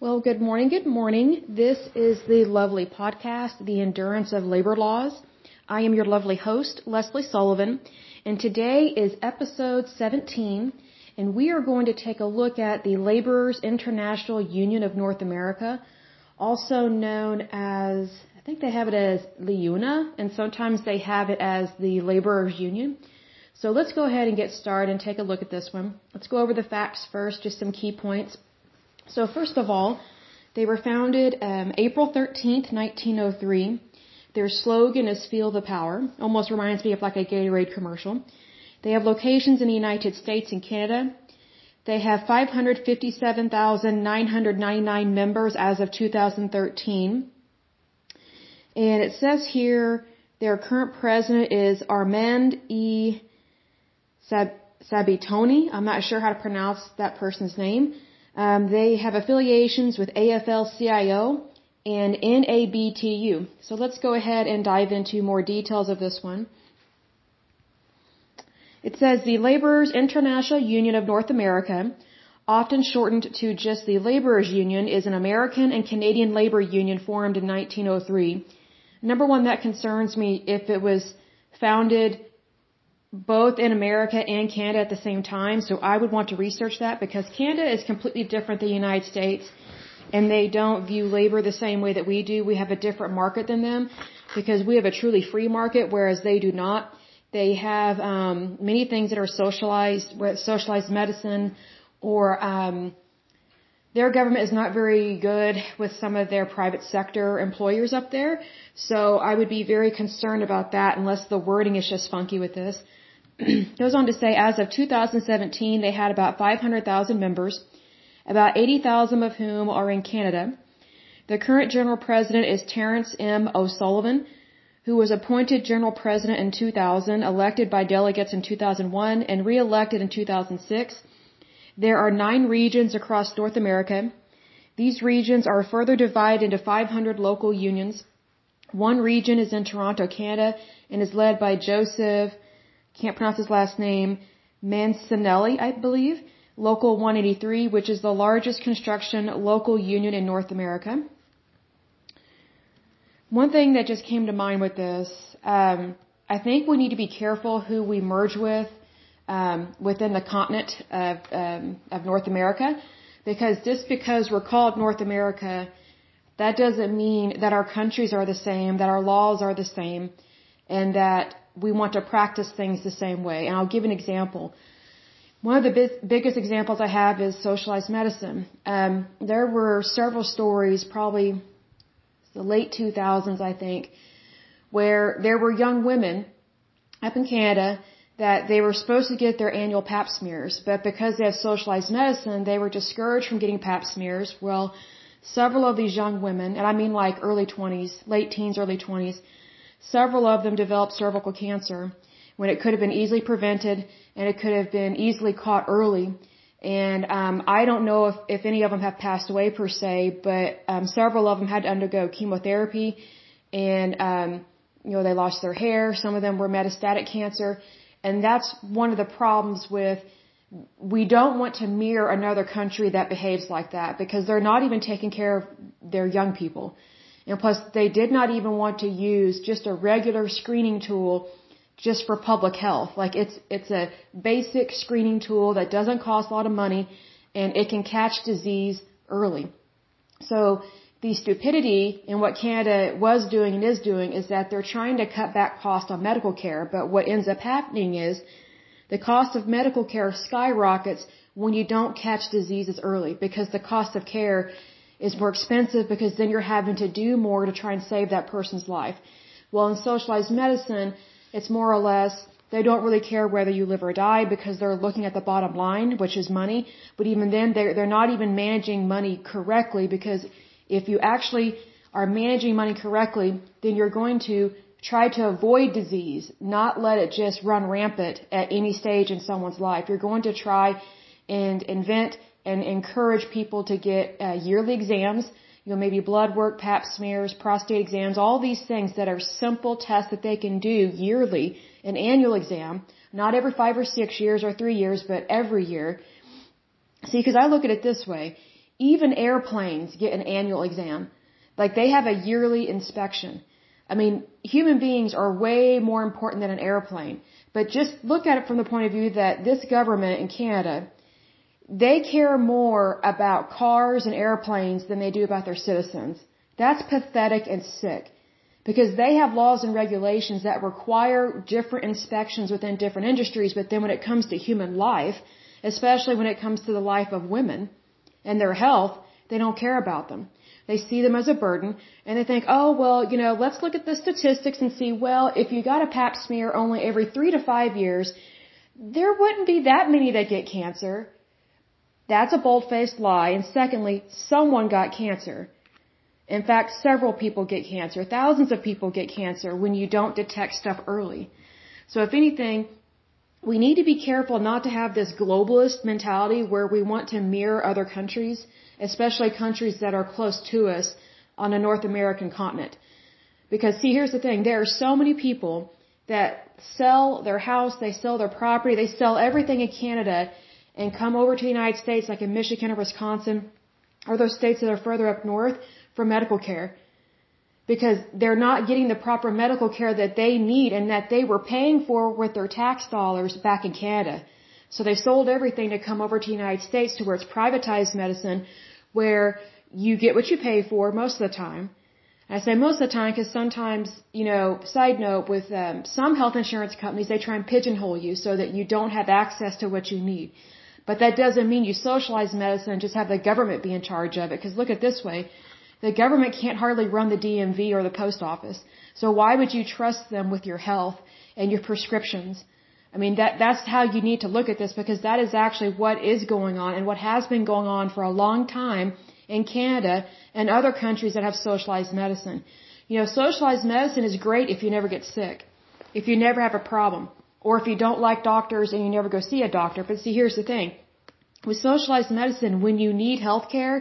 Well, good morning, good morning. This is the lovely podcast, The Endurance of Labor Laws. I am your lovely host, Leslie Sullivan, and today is episode 17, and we are going to take a look at the Laborers International Union of North America, also known as, I think they have it as LIUNA, and sometimes they have it as the Laborers Union. So let's go ahead and get started and take a look at this one. Let's go over the facts first, just some key points. So first of all, they were founded um, April 13th, 1903. Their slogan is "Feel the Power." Almost reminds me of like a Gatorade commercial. They have locations in the United States and Canada. They have 557,999 members as of 2013. And it says here their current president is Armand E. Sabitoni. I'm not sure how to pronounce that person's name. Um, they have affiliations with AFL-CIO and NABTU. So let's go ahead and dive into more details of this one. It says the Laborers International Union of North America, often shortened to just the Laborers Union, is an American and Canadian labor union formed in 1903. Number one, that concerns me if it was founded both in America and Canada at the same time. So I would want to research that because Canada is completely different than the United States and they don't view labor the same way that we do. We have a different market than them because we have a truly free market, whereas they do not. They have um, many things that are socialized, socialized medicine, or um, their government is not very good with some of their private sector employers up there. So I would be very concerned about that unless the wording is just funky with this. Goes on to say as of 2017 they had about 500,000 members, about 80,000 of whom are in Canada. The current general president is Terrence M. O'Sullivan, who was appointed general president in 2000, elected by delegates in 2001, and re-elected in 2006. There are nine regions across North America. These regions are further divided into 500 local unions. One region is in Toronto, Canada, and is led by Joseph can't pronounce his last name, Mancinelli, I believe, Local 183, which is the largest construction local union in North America. One thing that just came to mind with this, um, I think we need to be careful who we merge with um, within the continent of, um, of North America, because just because we're called North America, that doesn't mean that our countries are the same, that our laws are the same, and that we want to practice things the same way. And I'll give an example. One of the bi- biggest examples I have is socialized medicine. Um, there were several stories, probably the late 2000s, I think, where there were young women up in Canada that they were supposed to get their annual pap smears, but because they have socialized medicine, they were discouraged from getting pap smears. Well, several of these young women, and I mean like early 20s, late teens, early 20s, Several of them developed cervical cancer when it could have been easily prevented and it could have been easily caught early. And um, I don't know if, if any of them have passed away per se, but um, several of them had to undergo chemotherapy, and um, you know they lost their hair. Some of them were metastatic cancer, and that's one of the problems with. We don't want to mirror another country that behaves like that because they're not even taking care of their young people. And plus, they did not even want to use just a regular screening tool just for public health. Like it's, it's a basic screening tool that doesn't cost a lot of money and it can catch disease early. So the stupidity in what Canada was doing and is doing is that they're trying to cut back cost on medical care, but what ends up happening is the cost of medical care skyrockets when you don't catch diseases early because the cost of care is more expensive because then you're having to do more to try and save that person's life. Well, in socialized medicine, it's more or less they don't really care whether you live or die because they're looking at the bottom line, which is money. But even then, they're, they're not even managing money correctly because if you actually are managing money correctly, then you're going to try to avoid disease, not let it just run rampant at any stage in someone's life. You're going to try and invent and encourage people to get uh, yearly exams, you know, maybe blood work, pap smears, prostate exams, all these things that are simple tests that they can do yearly, an annual exam, not every five or six years or three years, but every year. See, because I look at it this way. Even airplanes get an annual exam. Like they have a yearly inspection. I mean, human beings are way more important than an airplane. But just look at it from the point of view that this government in Canada, they care more about cars and airplanes than they do about their citizens. That's pathetic and sick. Because they have laws and regulations that require different inspections within different industries, but then when it comes to human life, especially when it comes to the life of women and their health, they don't care about them. They see them as a burden and they think, oh, well, you know, let's look at the statistics and see, well, if you got a pap smear only every three to five years, there wouldn't be that many that get cancer. That's a bold-faced lie. And secondly, someone got cancer. In fact, several people get cancer. Thousands of people get cancer when you don't detect stuff early. So if anything, we need to be careful not to have this globalist mentality where we want to mirror other countries especially countries that are close to us on a North American continent. Because see, here's the thing, there are so many people that sell their house, they sell their property, they sell everything in Canada and come over to the United States like in Michigan or Wisconsin or those states that are further up north for medical care. Because they're not getting the proper medical care that they need and that they were paying for with their tax dollars back in Canada. So they sold everything to come over to the United States to where it's privatized medicine, where you get what you pay for most of the time. I say most of the time because sometimes, you know, side note, with um, some health insurance companies, they try and pigeonhole you so that you don't have access to what you need. But that doesn't mean you socialize medicine and just have the government be in charge of it. Because look at this way, the government can't hardly run the DMV or the post office. So why would you trust them with your health and your prescriptions? I mean, that, that's how you need to look at this because that is actually what is going on and what has been going on for a long time in Canada and other countries that have socialized medicine. You know, socialized medicine is great if you never get sick, if you never have a problem, or if you don't like doctors and you never go see a doctor. But see, here's the thing. With socialized medicine, when you need health care,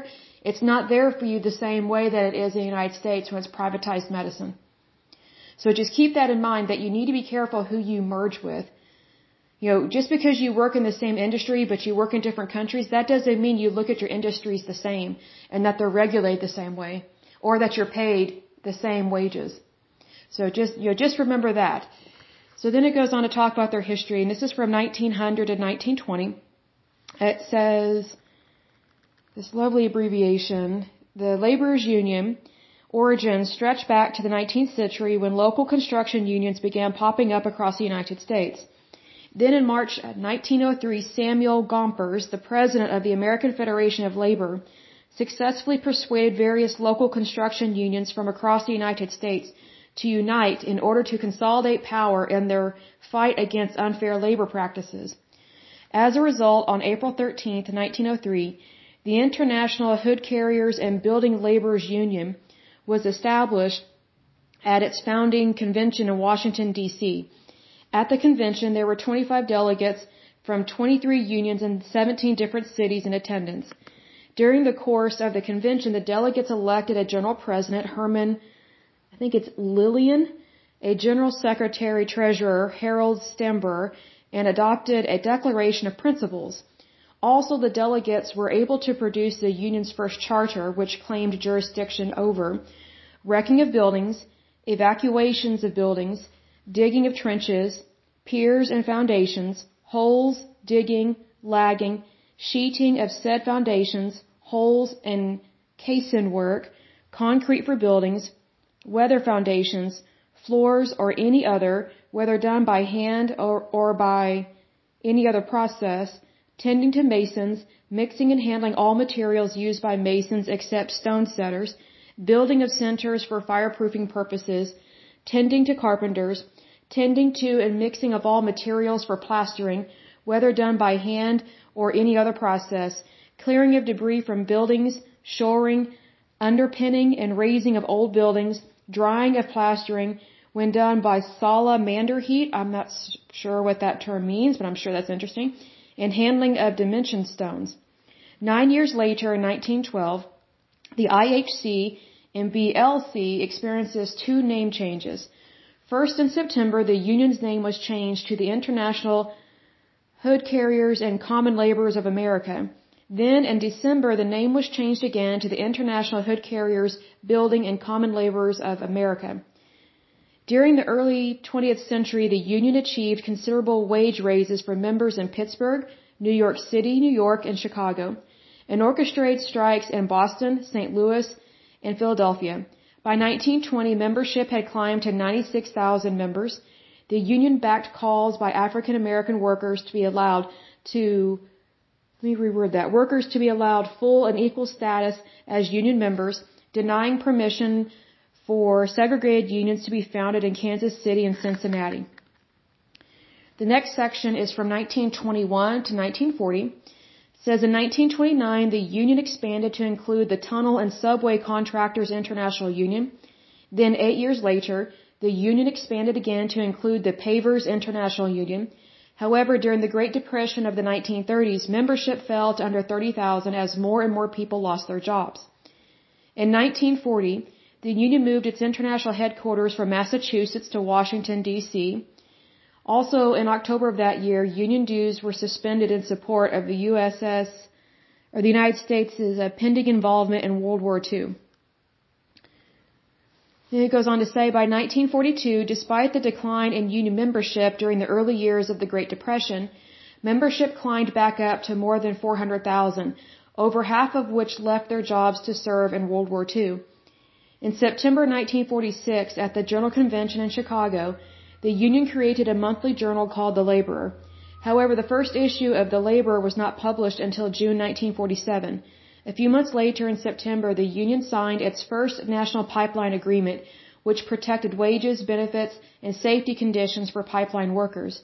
it's not there for you the same way that it is in the United States when it's privatized medicine. So just keep that in mind that you need to be careful who you merge with you know, just because you work in the same industry but you work in different countries, that doesn't mean you look at your industries the same and that they're regulated the same way or that you're paid the same wages. So just, you know, just remember that. So then it goes on to talk about their history, and this is from 1900 to 1920. It says, this lovely abbreviation, the laborers union origins stretch back to the 19th century when local construction unions began popping up across the United States. Then in March 1903, Samuel Gompers, the president of the American Federation of Labor, successfully persuaded various local construction unions from across the United States to unite in order to consolidate power in their fight against unfair labor practices. As a result, on April 13, 1903, the International Hod Carriers and Building Laborers Union was established at its founding convention in Washington, D.C. At the convention, there were 25 delegates from 23 unions in 17 different cities in attendance. During the course of the convention, the delegates elected a general president, Herman, I think it's Lillian, a general secretary treasurer, Harold Stember, and adopted a declaration of principles. Also, the delegates were able to produce the union's first charter, which claimed jurisdiction over wrecking of buildings, evacuations of buildings, digging of trenches, piers and foundations, holes, digging, lagging, sheeting of said foundations, holes and caisson work, concrete for buildings, whether foundations, floors or any other, whether done by hand or, or by any other process, tending to masons, mixing and handling all materials used by masons except stone setters, building of centers for fireproofing purposes, tending to carpenters, tending to and mixing of all materials for plastering, whether done by hand or any other process, clearing of debris from buildings, shoring, underpinning and raising of old buildings, drying of plastering, when done by salamander heat, I'm not sure what that term means, but I'm sure that's interesting, and handling of dimension stones. Nine years later, in 1912, the IHC and BLC experiences two name changes. First, in September, the union's name was changed to the International Hod Carriers and Common Laborers of America. Then in December, the name was changed again to the International Hod Carriers Building and Common Laborers of America. During the early 20th century, the union achieved considerable wage raises for members in Pittsburgh, New York City, New York, and Chicago, and orchestrated strikes in Boston, St. Louis, and Philadelphia. By 1920, membership had climbed to 96,000 members. The union backed calls by African American workers to be allowed to let me reword that. Workers to be allowed full and equal status as union members, denying permission for segregated unions to be founded in Kansas City and Cincinnati. The next section is from 1921 to 1940. It says in 1929 the union expanded to include the Tunnel and Subway Contractors International Union. Then 8 years later, the union expanded again to include the Pavers International Union. However, during the Great Depression of the 1930s, membership fell to under 30,000 as more and more people lost their jobs. In 1940, the union moved its international headquarters from Massachusetts to Washington, D.C. Also, in October of that year, union dues were suspended in support of the USS, or the United States' uh, pending involvement in World War II. It goes on to say by 1942, despite the decline in union membership during the early years of the Great Depression, membership climbed back up to more than 400,000, over half of which left their jobs to serve in World War II. In September 1946, at the General Convention in Chicago, the Union created a monthly journal called The Laborer. However, the first issue of The Laborer was not published until June 1947. A few months later, in September, the union signed its first national pipeline agreement, which protected wages, benefits, and safety conditions for pipeline workers.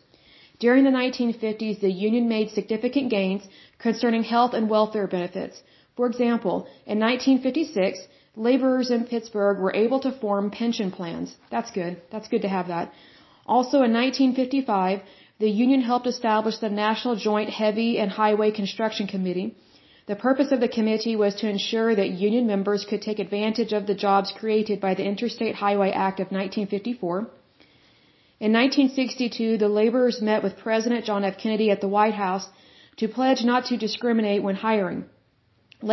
During the 1950s, the union made significant gains concerning health and welfare benefits. For example, in 1956, laborers in Pittsburgh were able to form pension plans. That's good. That's good to have that. Also in 1955, the union helped establish the National Joint Heavy and Highway Construction Committee the purpose of the committee was to ensure that union members could take advantage of the jobs created by the Interstate Highway Act of 1954. In 1962, the laborers met with President John F. Kennedy at the White House to pledge not to discriminate when hiring.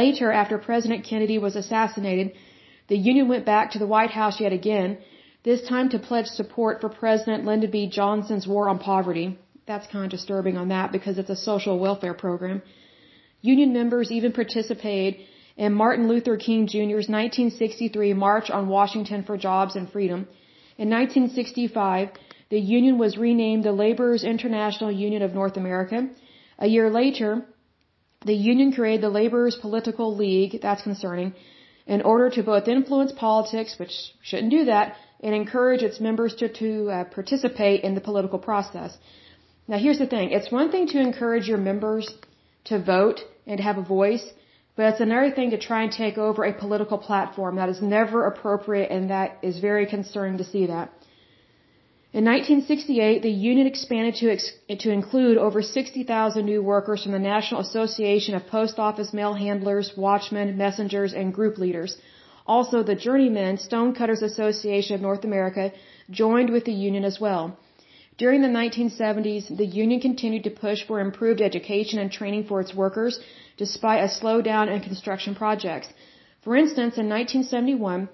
Later, after President Kennedy was assassinated, the union went back to the White House yet again, this time to pledge support for President Lyndon B. Johnson's war on poverty. That's kind of disturbing on that because it's a social welfare program. Union members even participated in Martin Luther King Jr.'s 1963 March on Washington for Jobs and Freedom. In 1965, the union was renamed the Laborers International Union of North America. A year later, the union created the Laborers Political League, that's concerning, in order to both influence politics, which shouldn't do that, and encourage its members to, to uh, participate in the political process. Now here's the thing, it's one thing to encourage your members to vote and have a voice, but it's another thing to try and take over a political platform. That is never appropriate and that is very concerning to see that. In 1968, the union expanded to, ex- to include over 60,000 new workers from the National Association of Post Office Mail Handlers, Watchmen, Messengers, and Group Leaders. Also, the Journeymen Stonecutters Association of North America joined with the union as well. During the 1970s, the union continued to push for improved education and training for its workers, despite a slowdown in construction projects. For instance, in 1971,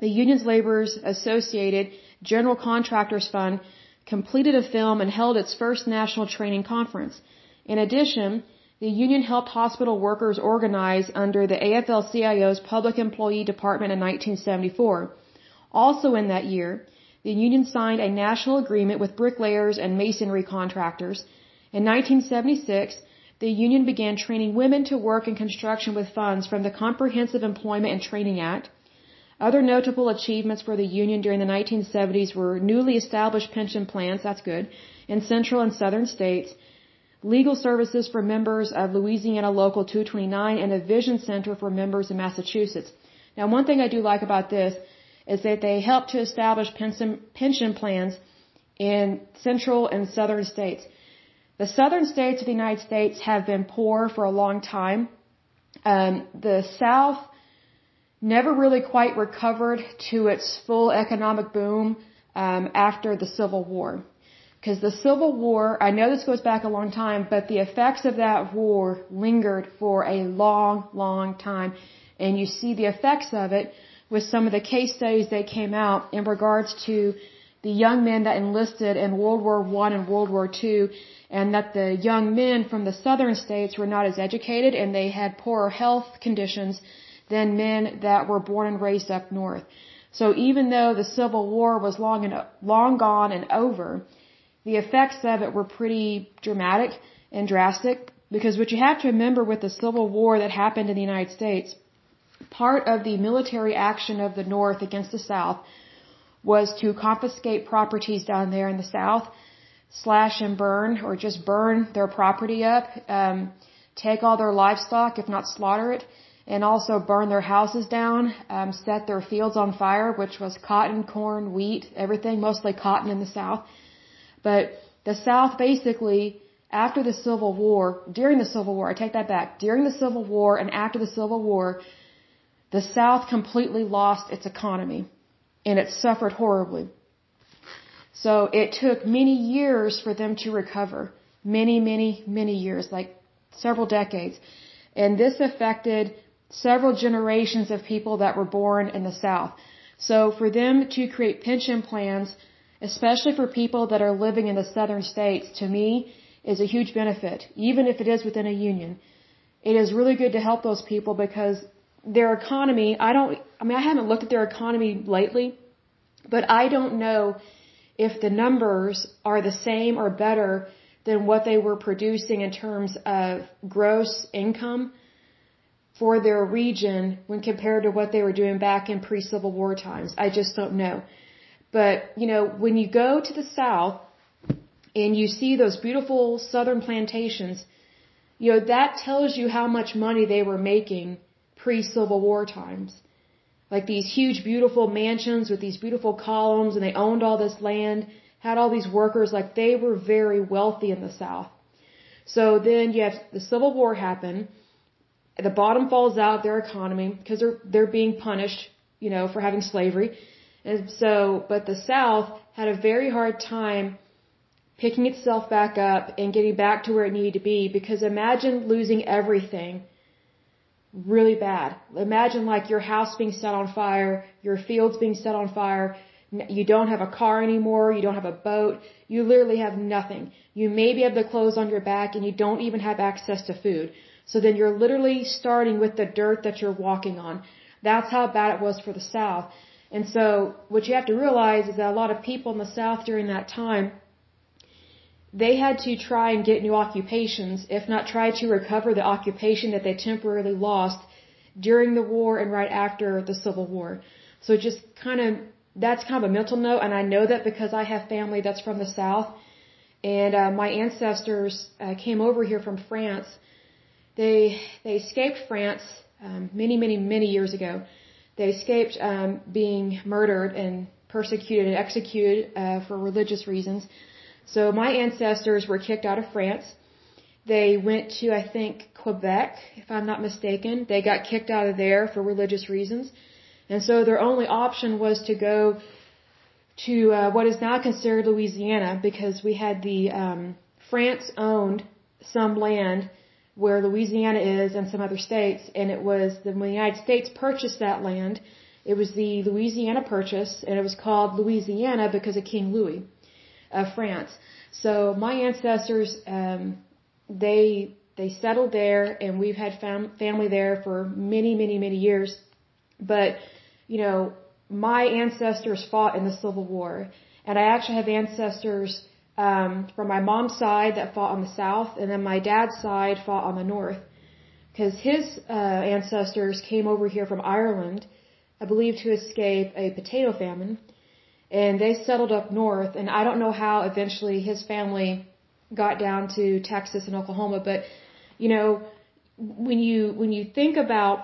the union's laborers associated General Contractors Fund completed a film and held its first national training conference. In addition, the union helped hospital workers organize under the AFL-CIO's Public Employee Department in 1974. Also in that year, the union signed a national agreement with bricklayers and masonry contractors. In 1976, the union began training women to work in construction with funds from the Comprehensive Employment and Training Act. Other notable achievements for the union during the 1970s were newly established pension plans, that's good, in central and southern states, legal services for members of Louisiana Local 229, and a vision center for members in Massachusetts. Now, one thing I do like about this is that they help to establish pension, plans in central and southern states. The southern states of the United States have been poor for a long time. Um, the South never really quite recovered to its full economic boom um, after the Civil War. Because the Civil War, I know this goes back a long time, but the effects of that war lingered for a long, long time. And you see the effects of it with some of the case studies that came out in regards to the young men that enlisted in World War One and World War Two, and that the young men from the southern states were not as educated and they had poorer health conditions than men that were born and raised up north. So even though the Civil War was long and long gone and over, the effects of it were pretty dramatic and drastic because what you have to remember with the Civil War that happened in the United States, part of the military action of the North against the South was to confiscate properties down there in the South, slash and burn, or just burn their property up, um, take all their livestock, if not slaughter it, and also burn their houses down, um, set their fields on fire, which was cotton, corn, wheat, everything, mostly cotton in the South. But the South basically, after the Civil War, during the Civil War, I take that back, during the Civil War and after the Civil War, the South completely lost its economy and it suffered horribly. So it took many years for them to recover. Many, many, many years, like several decades. And this affected several generations of people that were born in the South. So for them to create pension plans, especially for people that are living in the southern states, to me, is a huge benefit, even if it is within a union. It is really good to help those people because their economy, I don't, I mean, I haven't looked at their economy lately, but I don't know if the numbers are the same or better than what they were producing in terms of gross income for their region when compared to what they were doing back in pre-Civil War times. I just don't know. But, you know, when you go to the South and you see those beautiful southern plantations, you know, that tells you how much money they were making pre-Civil War times. Like these huge, beautiful mansions with these beautiful columns, and they owned all this land, had all these workers, like they were very wealthy in the South. So then you have the Civil War happen. The bottom falls out of their economy because they're they're being punished, you know, for having slavery. And so, but the South had a very hard time picking itself back up and getting back to where it needed to be because imagine losing everything really bad. Imagine like your house being set on fire, your fields being set on fire, you don't have a car anymore, you don't have a boat, you literally have nothing. You maybe have the clothes on your back and you don't even have access to food. So then you're literally starting with the dirt that you're walking on. That's how bad it was for the South. And so what you have to realize is that a lot of people in the South during that time they had to try and get new occupations, if not try to recover the occupation that they temporarily lost during the war and right after the Civil War. So just kind of, that's kind of a mental note, and I know that because I have family that's from the South, and uh, my ancestors uh, came over here from France. They they escaped France um, many many many years ago. They escaped um, being murdered and persecuted and executed uh, for religious reasons. So my ancestors were kicked out of France. They went to, I think, Quebec, if I'm not mistaken. They got kicked out of there for religious reasons. And so their only option was to go to uh, what is now considered Louisiana because we had the um, France owned some land where Louisiana is and some other states, and it was the, when the United States purchased that land, it was the Louisiana Purchase, and it was called Louisiana because of King Louis of France. So my ancestors, um, they they settled there, and we've had fam- family there for many, many, many years. But you know, my ancestors fought in the Civil War, and I actually have ancestors um, from my mom's side that fought on the south, and then my dad's side fought on the north. Because his uh, ancestors came over here from Ireland, I believe, to escape a potato famine and they settled up north. And I don't know how eventually his family got down to Texas and Oklahoma, but you know, when you when you think about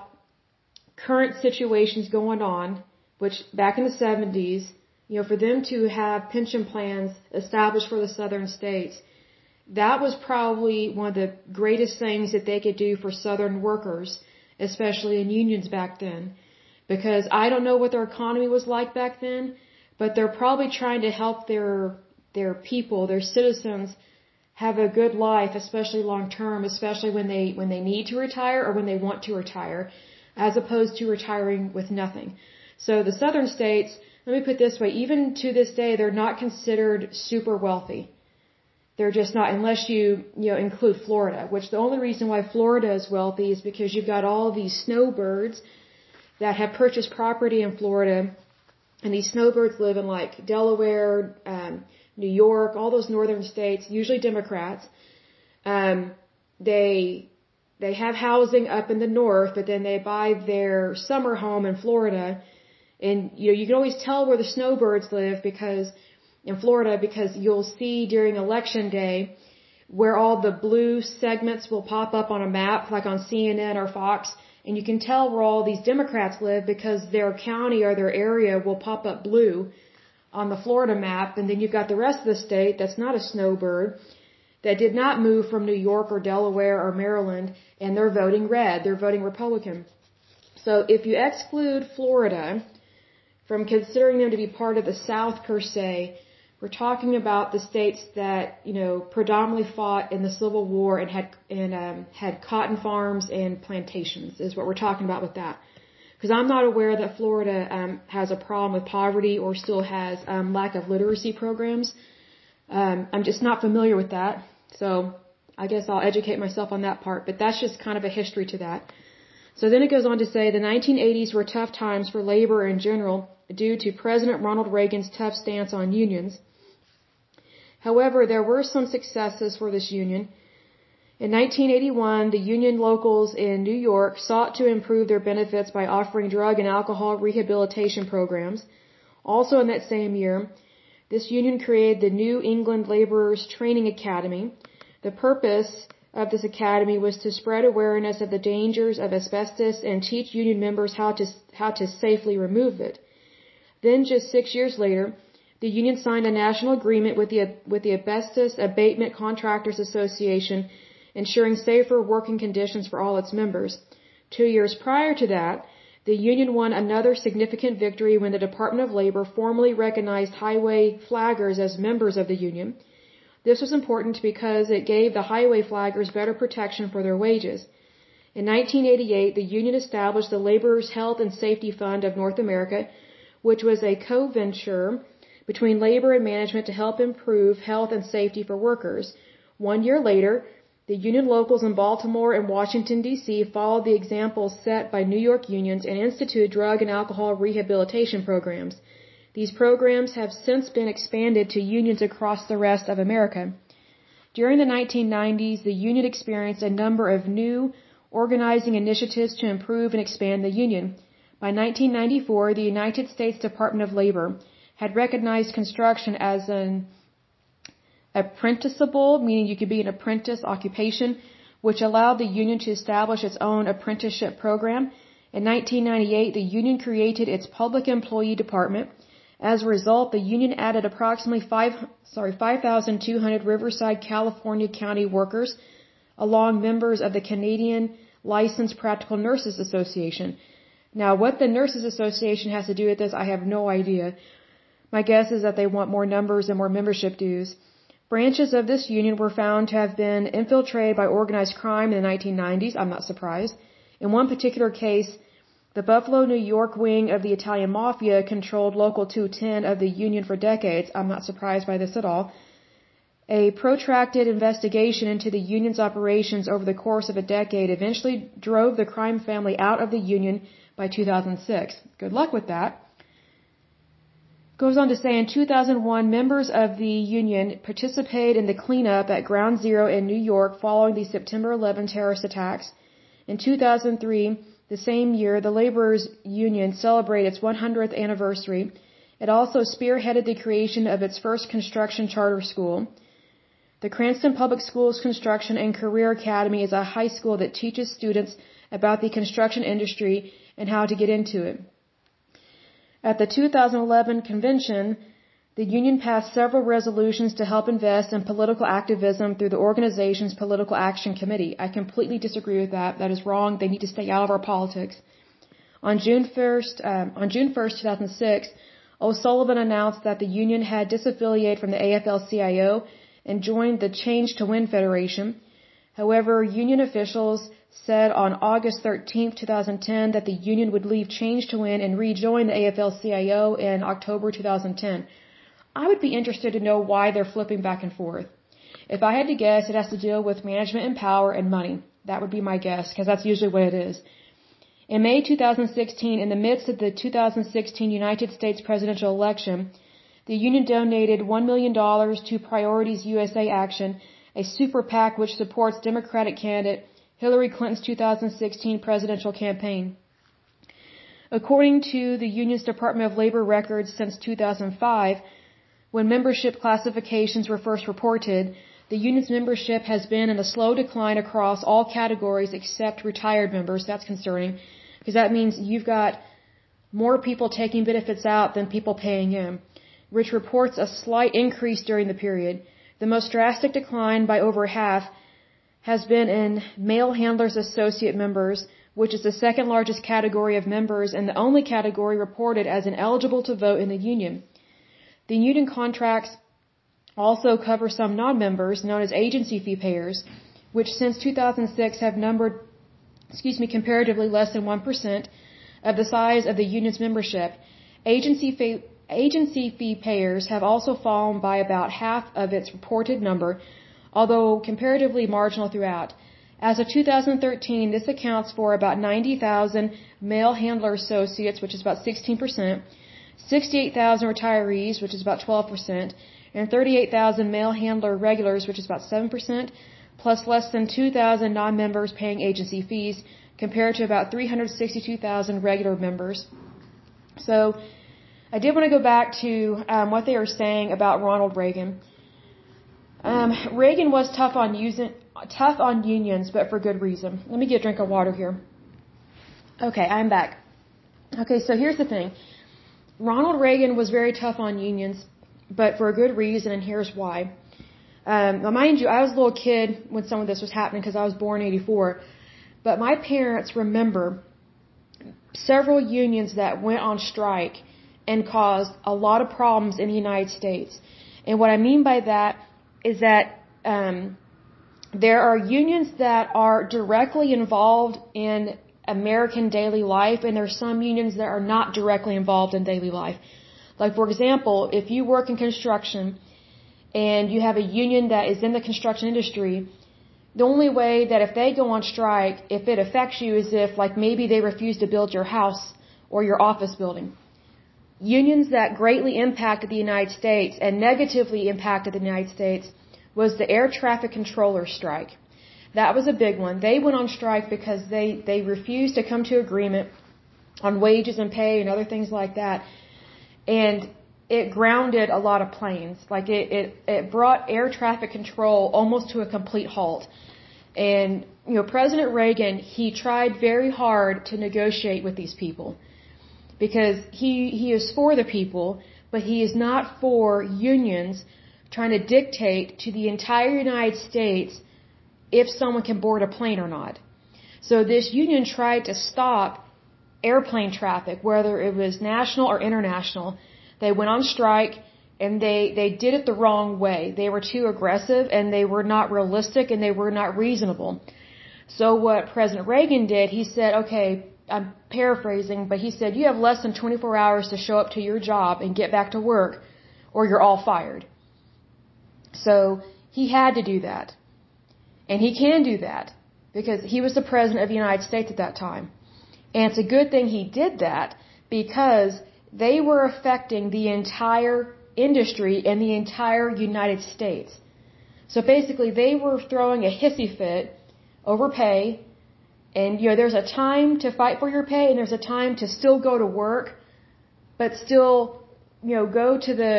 current situations going on, which back in the 70s, you know, for them to have pension plans established for the southern states, that was probably one of the greatest things that they could do for southern workers, especially in unions back then. Because I don't know what their economy was like back then, but they're probably trying to help their their people, their citizens have a good life, especially long term, especially when they when they need to retire or when they want to retire, as opposed to retiring with nothing. So the southern states, let me put this way, even to this day, they're not considered super wealthy. They're just not, unless you, you know, include Florida, which the only reason why Florida is wealthy is because you've got all these snowbirds that have purchased property in Florida, and these snowbirds live in like Delaware, um, New York, all those northern states, usually Democrats. Um, they they have housing up in the north, but then they buy their summer home in Florida, and you know you can always tell where the snowbirds live because in Florida because you'll see during election day where all the blue segments will pop up on a map like on CNN or Fox and you can tell where all these Democrats live because their county or their area will pop up blue on the Florida map and then you've got the rest of the state that's not a snowbird that did not move from New York or Delaware or Maryland and they're voting red, they're voting Republican. So if you exclude Florida from considering them to be part of the South per se, we're talking about the states that you know predominantly fought in the Civil War and had and um, had cotton farms and plantations is what we're talking about with that. Because I'm not aware that Florida um, has a problem with poverty or still has um, lack of literacy programs. Um, I'm just not familiar with that, so I guess I'll educate myself on that part. But that's just kind of a history to that. So then it goes on to say the 1980s were tough times for labor in general due to President Ronald Reagan's tough stance on unions. However, there were some successes for this union. In 1981, the union locals in New York sought to improve their benefits by offering drug and alcohol rehabilitation programs. Also in that same year, this union created the New England Laborers Training Academy. The purpose of this academy was to spread awareness of the dangers of asbestos and teach union members how to, how to safely remove it. Then just six years later, the union signed a national agreement with the, with the Asbestos Abatement Contractors Association, ensuring safer working conditions for all its members. Two years prior to that, the union won another significant victory when the Department of Labor formally recognized highway flaggers as members of the union. This was important because it gave the highway flaggers better protection for their wages. In 1988, the union established the Laborers Health and Safety Fund of North America, which was a co-venture between labor and management to help improve health and safety for workers. One year later, the union locals in Baltimore and Washington, D.C. followed the examples set by New York unions and instituted drug and alcohol rehabilitation programs. These programs have since been expanded to unions across the rest of America. During the 1990s, the union experienced a number of new organizing initiatives to improve and expand the union. By 1994, the United States Department of Labor had recognized construction as an apprenticeable, meaning you could be an apprentice occupation, which allowed the union to establish its own apprenticeship program. In 1998, the union created its public employee department. As a result, the union added approximately 5, sorry, 5,200 Riverside, California county workers, along members of the Canadian Licensed Practical Nurses Association. Now, what the Nurses Association has to do with this, I have no idea. My guess is that they want more numbers and more membership dues. Branches of this union were found to have been infiltrated by organized crime in the 1990s. I'm not surprised. In one particular case, the Buffalo, New York wing of the Italian Mafia controlled Local 210 of the Union for decades. I'm not surprised by this at all. A protracted investigation into the Union's operations over the course of a decade eventually drove the crime family out of the Union by 2006. Good luck with that goes on to say in 2001, members of the union participated in the cleanup at Ground Zero in New York following the September 11 terrorist attacks. In 2003, the same year, the laborers union celebrated its 100th anniversary. It also spearheaded the creation of its first construction charter school. The Cranston Public Schools Construction and Career Academy is a high school that teaches students about the construction industry and how to get into it. At the 2011 convention, the union passed several resolutions to help invest in political activism through the organization's Political Action Committee. I completely disagree with that. That is wrong. They need to stay out of our politics. On June 1st, um, on June 1st, 2006, O'Sullivan announced that the union had disaffiliated from the AFL-CIO and joined the Change to Win Federation. However, union officials said on August 13, 2010 that the union would leave Change to Win and rejoin the AFL-CIO in October 2010. I would be interested to know why they're flipping back and forth. If I had to guess, it has to deal with management and power and money. That would be my guess, because that's usually what it is. In May 2016, in the midst of the 2016 United States presidential election, the union donated $1 million to Priorities USA Action, a super PAC which supports Democratic candidate Hillary Clinton's 2016 presidential campaign. According to the union's Department of Labor records since 2005, when membership classifications were first reported, the union's membership has been in a slow decline across all categories except retired members. That's concerning because that means you've got more people taking benefits out than people paying in, which reports a slight increase during the period. The most drastic decline by over half has been in mail handlers associate members, which is the second largest category of members and the only category reported as ineligible to vote in the union. The union contracts also cover some non-members known as agency fee payers, which since 2006 have numbered, excuse me, comparatively less than 1% of the size of the union's membership. Agency fee, agency fee payers have also fallen by about half of its reported number, although comparatively marginal throughout. As of 2013, this accounts for about 90,000 mail handler associates, which is about 16%, 68,000 retirees, which is about 12%, and 38,000 mail handler regulars, which is about 7%, plus less than 2,000 non-members paying agency fees, compared to about 362,000 regular members. So, I did want to go back to um, what they were saying about Ronald Reagan. Um, Reagan was tough on using, tough on unions, but for good reason. Let me get a drink of water here. Okay, I'm back. Okay, so here's the thing. Ronald Reagan was very tough on unions, but for a good reason, and here's why. Um, now, mind you, I was a little kid when some of this was happening because I was born in '84, but my parents remember several unions that went on strike and caused a lot of problems in the United States. And what I mean by that is that um, there are unions that are directly involved in American daily life, and there are some unions that are not directly involved in daily life. Like, for example, if you work in construction and you have a union that is in the construction industry, the only way that if they go on strike, if it affects you is if, like, maybe they refuse to build your house or your office building. Unions that greatly impacted the United States and negatively impacted the United States was the air traffic controller strike. That was a big one. They went on strike because they, they refused to come to agreement on wages and pay and other things like that and it grounded a lot of planes. Like it, it, it brought air traffic control almost to a complete halt. And, you know, President Reagan, he tried very hard to negotiate with these people because he, he is for the people, but he is not for unions trying to dictate to the entire United States if someone can board a plane or not. So this union tried to stop airplane traffic, whether it was national or international. They went on strike and they, they did it the wrong way. They were too aggressive and they were not realistic and they were not reasonable. So what President Reagan did, he said, okay, I'm paraphrasing, but he said, you have less than 24 hours to show up to your job and get back to work or you're all fired. So he had to do that. And he can do that because he was the president of the United States at that time. And it's a good thing he did that because they were affecting the entire industry and the entire United States. So basically, they were throwing a hissy fit over pay, and you know, there's a time to fight for your pay, and there's a time to still go to work, but still, you know, go to the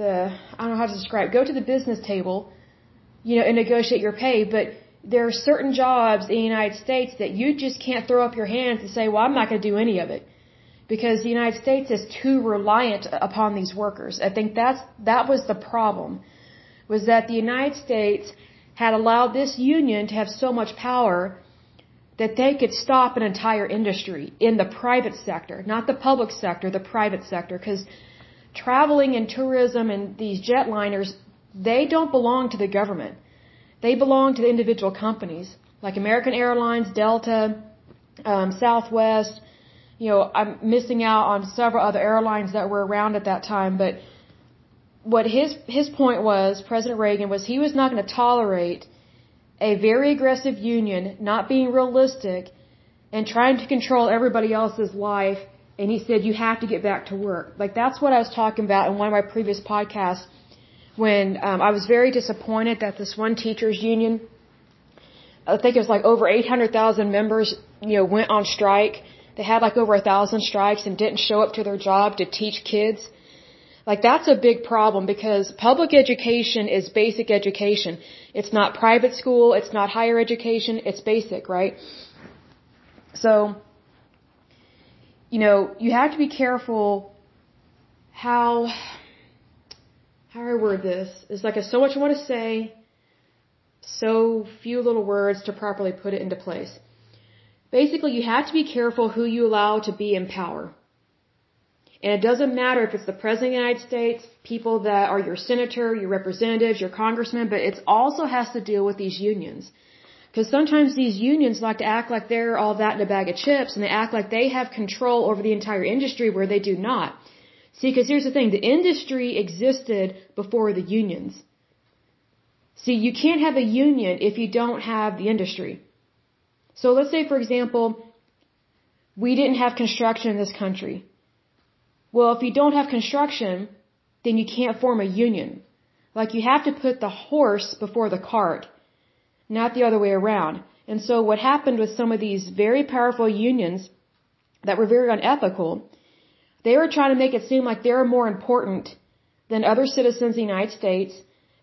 the I don't know how to describe, go to the business table, you know, and negotiate your pay, but there are certain jobs in the United States that you just can't throw up your hands and say, well, I'm not going to do any of it. Because the United States is too reliant upon these workers. I think that's, that was the problem. Was that the United States had allowed this union to have so much power that they could stop an entire industry in the private sector, not the public sector, the private sector, because traveling and tourism and these jetliners, they don't belong to the government. They belong to the individual companies, like American Airlines, Delta, um, Southwest. You know, I'm missing out on several other airlines that were around at that time, but what his his point was, President Reagan was he was not going to tolerate a very aggressive union not being realistic and trying to control everybody else's life and he said you have to get back to work. Like that's what I was talking about in one of my previous podcasts when um, I was very disappointed that this one teachers union I think it was like over 800,000 members, you know, went on strike. They had like over a thousand strikes and didn't show up to their job to teach kids. Like that's a big problem because public education is basic education. It's not private school, it's not higher education, it's basic, right? So, you know, you have to be careful how how I word this? It's like so much I want to say, so few little words to properly put it into place. Basically, you have to be careful who you allow to be in power. And it doesn't matter if it's the President of the United States, people that are your senator, your representatives, your congressman, but it also has to deal with these unions. Because sometimes these unions like to act like they're all that in a bag of chips and they act like they have control over the entire industry where they do not. See, because here's the thing, the industry existed before the unions. See, you can't have a union if you don't have the industry. So let's say, for example, we didn't have construction in this country. Well, if you don't have construction, then you can't form a union. Like you have to put the horse before the cart, not the other way around. And so what happened with some of these very powerful unions that were very unethical, they were trying to make it seem like they're more important than other citizens of the United States,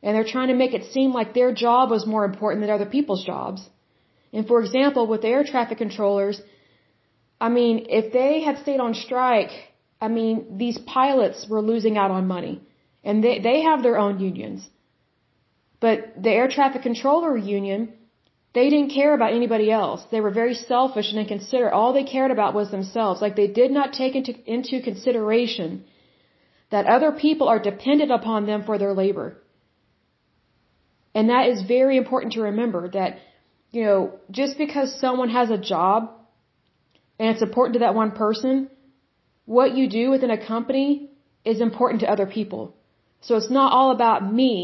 and they're trying to make it seem like their job was more important than other people's jobs. And for example, with the air traffic controllers, I mean, if they had stayed on strike I mean, these pilots were losing out on money. And they, they have their own unions. But the air traffic controller union, they didn't care about anybody else. They were very selfish and inconsiderate. All they cared about was themselves. Like they did not take into, into consideration that other people are dependent upon them for their labor. And that is very important to remember that, you know, just because someone has a job and it's important to that one person, what you do within a company is important to other people. So it's not all about me,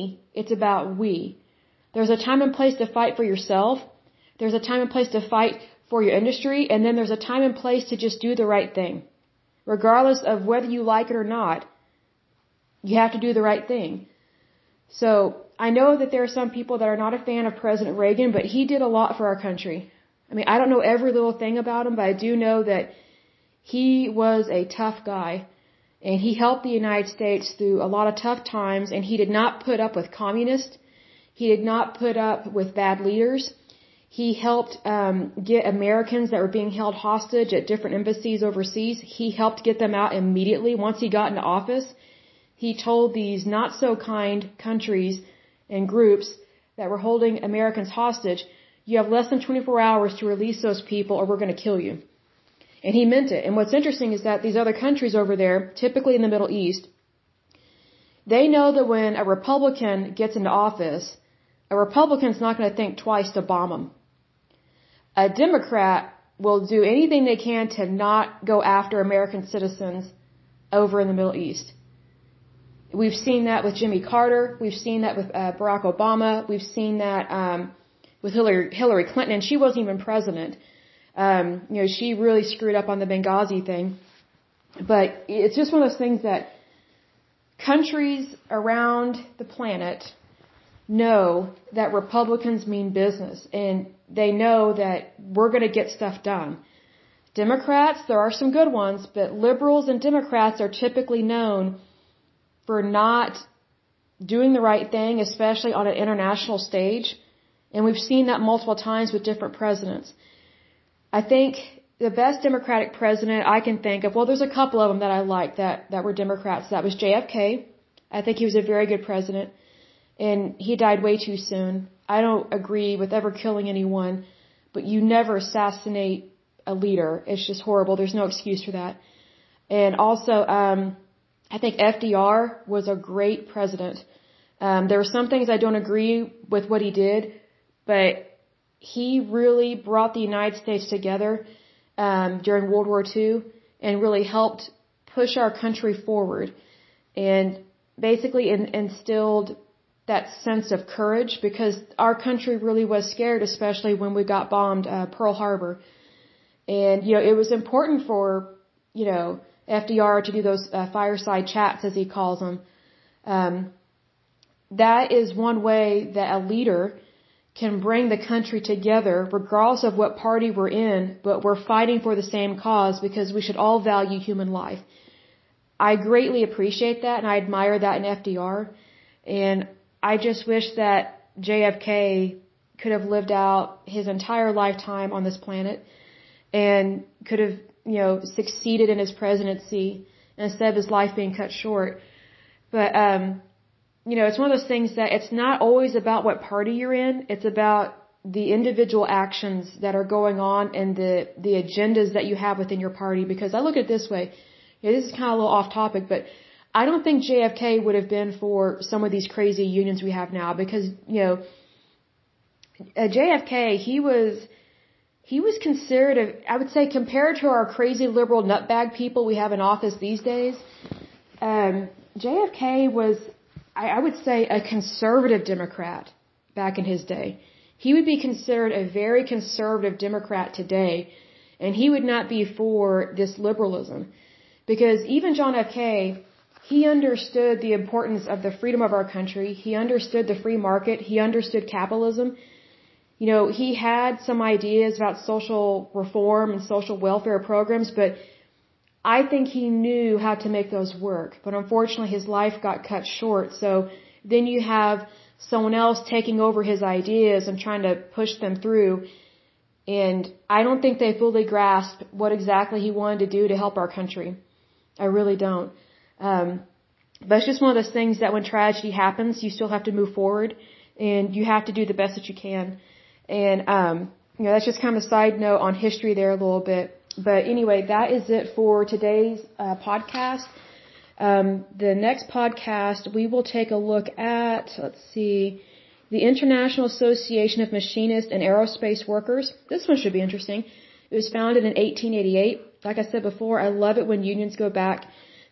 it's about we. There's a time and place to fight for yourself. There's a time and place to fight for your industry. And then there's a time and place to just do the right thing. Regardless of whether you like it or not, you have to do the right thing. So I know that there are some people that are not a fan of President Reagan, but he did a lot for our country. I mean, I don't know every little thing about him, but I do know that he was a tough guy and he helped the United States through a lot of tough times and he did not put up with communists. He did not put up with bad leaders. He helped um, get Americans that were being held hostage at different embassies overseas. He helped get them out immediately once he got into office. He told these not so kind countries and groups that were holding Americans hostage, you have less than 24 hours to release those people or we're going to kill you. And he meant it. And what's interesting is that these other countries over there, typically in the Middle East, they know that when a Republican gets into office, a Republican's not going to think twice to bomb them. A Democrat will do anything they can to not go after American citizens over in the Middle East. We've seen that with Jimmy Carter. We've seen that with uh, Barack Obama. We've seen that um, with Hillary, Hillary Clinton, and she wasn't even president um, you know, she really screwed up on the Benghazi thing. But it's just one of those things that countries around the planet know that Republicans mean business and they know that we're going to get stuff done. Democrats, there are some good ones, but liberals and Democrats are typically known for not doing the right thing, especially on an international stage. And we've seen that multiple times with different presidents. I think the best Democratic president I can think of, well, there's a couple of them that I like that, that were Democrats. That was JFK. I think he was a very good president. And he died way too soon. I don't agree with ever killing anyone, but you never assassinate a leader. It's just horrible. There's no excuse for that. And also, um, I think FDR was a great president. Um, there were some things I don't agree with what he did, but he really brought the United States together um, during World War II and really helped push our country forward and basically in, instilled that sense of courage because our country really was scared, especially when we got bombed uh, Pearl Harbor. And you know, it was important for you know FDR to do those uh, fireside chats, as he calls them. Um, that is one way that a leader can bring the country together, regardless of what party we're in, but we're fighting for the same cause because we should all value human life. I greatly appreciate that and I admire that in FDR. And I just wish that JFK could have lived out his entire lifetime on this planet and could have, you know, succeeded in his presidency instead of his life being cut short. But, um, you know, it's one of those things that it's not always about what party you're in. It's about the individual actions that are going on and the, the agendas that you have within your party. Because I look at it this way. Know, this is kind of a little off topic, but I don't think JFK would have been for some of these crazy unions we have now because, you know, uh, JFK, he was, he was considered, a, I would say compared to our crazy liberal nutbag people we have in office these days, um, JFK was, I, would say, a conservative Democrat back in his day. He would be considered a very conservative Democrat today, and he would not be for this liberalism. Because even John F. K., he understood the importance of the freedom of our country. He understood the free market. He understood capitalism. You know, he had some ideas about social reform and social welfare programs, but I think he knew how to make those work. But unfortunately, his life got cut short. So then you have someone else taking over his ideas and trying to push them through. And I don't think they fully grasped what exactly he wanted to do to help our country. I really don't. Um, but it's just one of those things that when tragedy happens, you still have to move forward and you have to do the best that you can. And, um, you know, that's just kind of a side note on history there a little bit. But anyway, that is it for today's uh, podcast. Um, the next podcast, we will take a look at, let's see, the International Association of Machinists and Aerospace Workers. This one should be interesting. It was founded in 1888 like I said before, I love it when unions go back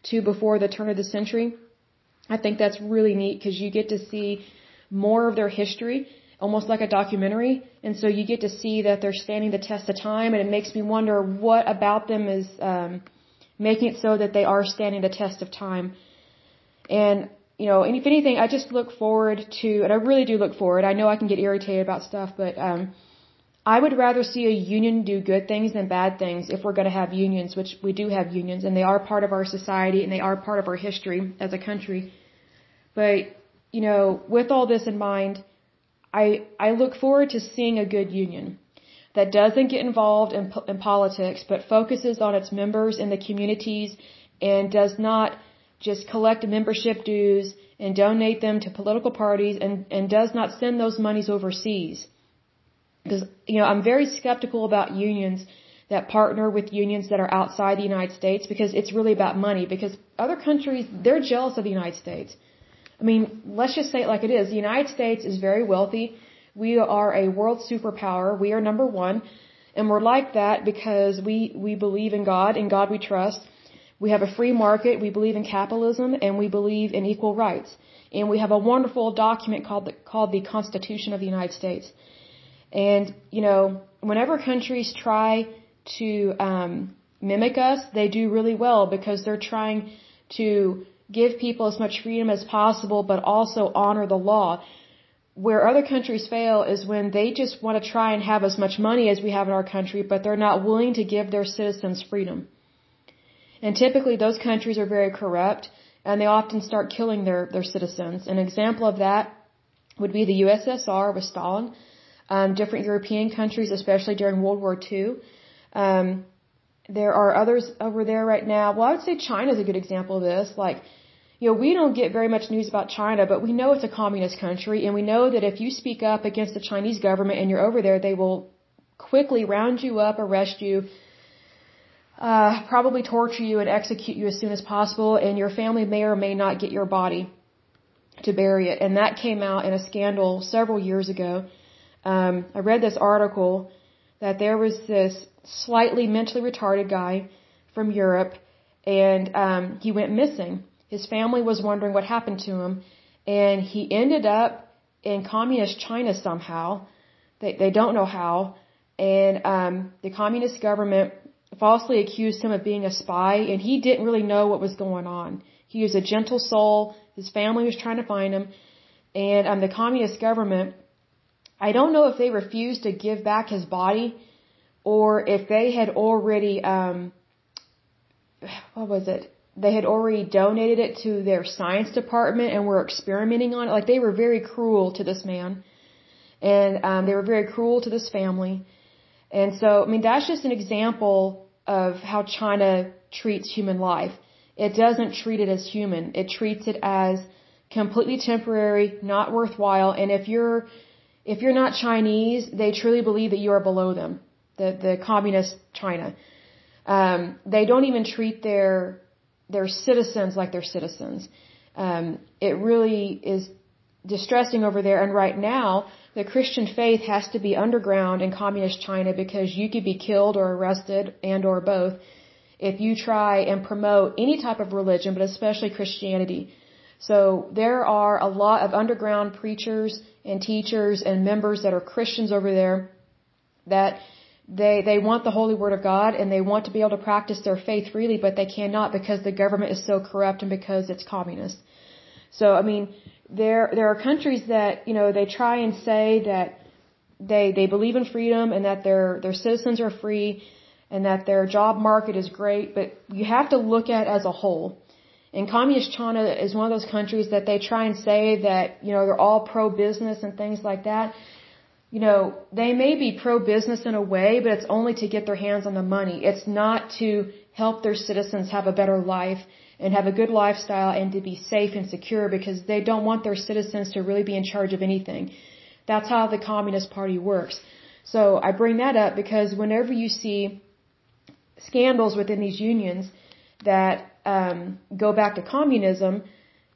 to before the turn of the century. I think that's really neat because you get to see more of their history, almost like a documentary. And so you get to see that they're standing the test of time, and it makes me wonder what about them is um, making it so that they are standing the test of time. And you know, and if anything, I just look forward to, and I really do look forward. I know I can get irritated about stuff, but um, I would rather see a union do good things than bad things if we're going to have unions, which we do have unions, and they are part of our society and they are part of our history as a country. But, you know, with all this in mind, I, I look forward to seeing a good union that doesn't get involved in, in politics, but focuses on its members in the communities and does not just collect membership dues and donate them to political parties and, and does not send those monies overseas because, you know, I'm very skeptical about unions that partner with unions that are outside the United States because it's really about money because other countries, they're jealous of the United States. I mean, let's just say it like it is. The United States is very wealthy. We are a world superpower. We are number one. And we're like that because we, we believe in God. In God we trust. We have a free market. We believe in capitalism and we believe in equal rights. And we have a wonderful document called the, called the Constitution of the United States. And, you know, whenever countries try to um, mimic us, they do really well because they're trying to give people as much freedom as possible, but also honor the law. Where other countries fail is when they just want to try and have as much money as we have in our country, but they're not willing to give their citizens freedom. And typically those countries are very corrupt and they often start killing their, their citizens. An example of that would be the USSR with Stalin um, different European countries, especially during World War II. Um, there are others over there right now. Well, I would say China is a good example of this. Like, you know, we don't get very much news about China, but we know it's a communist country, and we know that if you speak up against the Chinese government and you're over there, they will quickly round you up, arrest you, uh, probably torture you and execute you as soon as possible, and your family may or may not get your body to bury it. And that came out in a scandal several years ago. Um, I read this article that there was this slightly mentally retarded guy from Europe, and um, he went missing. His family was wondering what happened to him, and he ended up in communist China somehow. They they don't know how, and um, the communist government falsely accused him of being a spy, and he didn't really know what was going on. He was a gentle soul. His family was trying to find him, and um, the communist government. I don't know if they refused to give back his body, or if they had already um, what was it? They had already donated it to their science department and were experimenting on it. Like they were very cruel to this man, and um, they were very cruel to this family. And so, I mean, that's just an example of how China treats human life. It doesn't treat it as human. It treats it as completely temporary, not worthwhile. And if you're, if you're not Chinese, they truly believe that you are below them. The, the communist China. Um, they don't even treat their, their citizens like their citizens. Um, it really is distressing over there. And right now, the Christian faith has to be underground in communist China because you could be killed or arrested and or both if you try and promote any type of religion, but especially Christianity. So there are a lot of underground preachers and teachers and members that are Christians over there that they they want the holy word of God and they want to be able to practice their faith freely, but they cannot because the government is so corrupt and because it's communist. So I mean, there there are countries that you know they try and say that they they believe in freedom and that their their citizens are free and that their job market is great, but you have to look at as a whole. And communist China is one of those countries that they try and say that you know they're all pro business and things like that. You know, they may be pro business in a way, but it's only to get their hands on the money. It's not to help their citizens have a better life and have a good lifestyle and to be safe and secure because they don't want their citizens to really be in charge of anything. That's how the Communist Party works. So I bring that up because whenever you see scandals within these unions that um, go back to communism,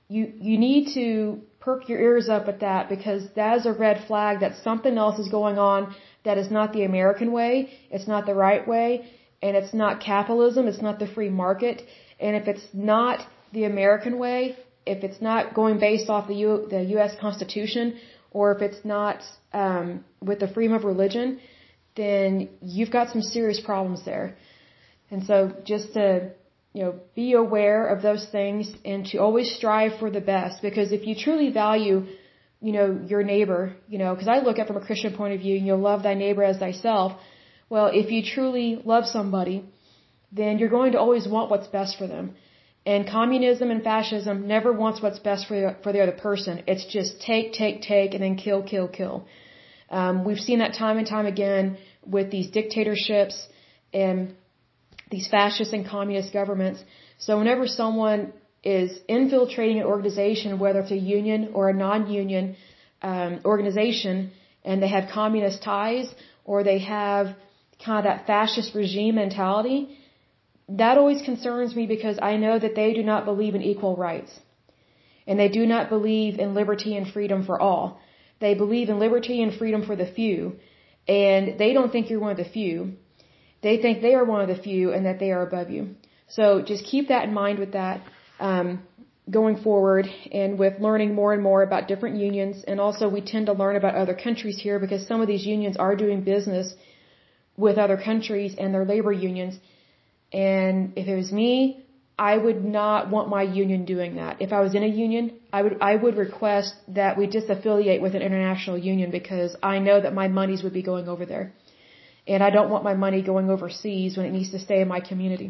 you you need to perk your ears up at that because that is a red flag that something else is going on that is not the American way, it's not the right way, and it's not capitalism, it's not the free market, and if it's not the American way, if it's not going based off the, U, the U.S. Constitution, or if it's not um, with the freedom of religion, then you've got some serious problems there. And so just to, you know, be aware of those things and to always strive for the best because if you truly value, you know, your neighbor, you know, because I look at it from a Christian point of view, you know, love thy neighbor as thyself. Well, if you truly love somebody, then you're going to always want what's best for them. And communism and fascism never wants what's best for the, for the other person. It's just take, take, take, and then kill, kill, kill. Um, we've seen that time and time again with these dictatorships and these fascist and communist governments. So whenever someone is infiltrating an organization, whether it's a union or a non-union um, organization, and they have communist ties or they have kind of that fascist regime mentality, that always concerns me because I know that they do not believe in equal rights. And they do not believe in liberty and freedom for all. They believe in liberty and freedom for the few. And they don't think you're one of the few. They think they are one of the few and that they are above you. So just keep that in mind with that um, going forward and with learning more and more about different unions. And also we tend to learn about other countries here because some of these unions are doing business with other countries and their labor unions and if it was me, I would not want my union doing that. If I was in a union, I would I would request that we disaffiliate with an international union because I know that my monies would be going over there. And I don't want my money going overseas when it needs to stay in my community.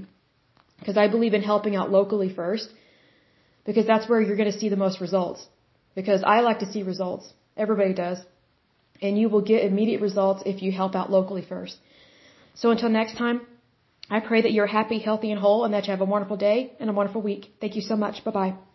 Because I believe in helping out locally first. Because that's where you're going to see the most results. Because I like to see results. Everybody does. And you will get immediate results if you help out locally first. So until next time, I pray that you're happy, healthy, and whole, and that you have a wonderful day and a wonderful week. Thank you so much. Bye bye.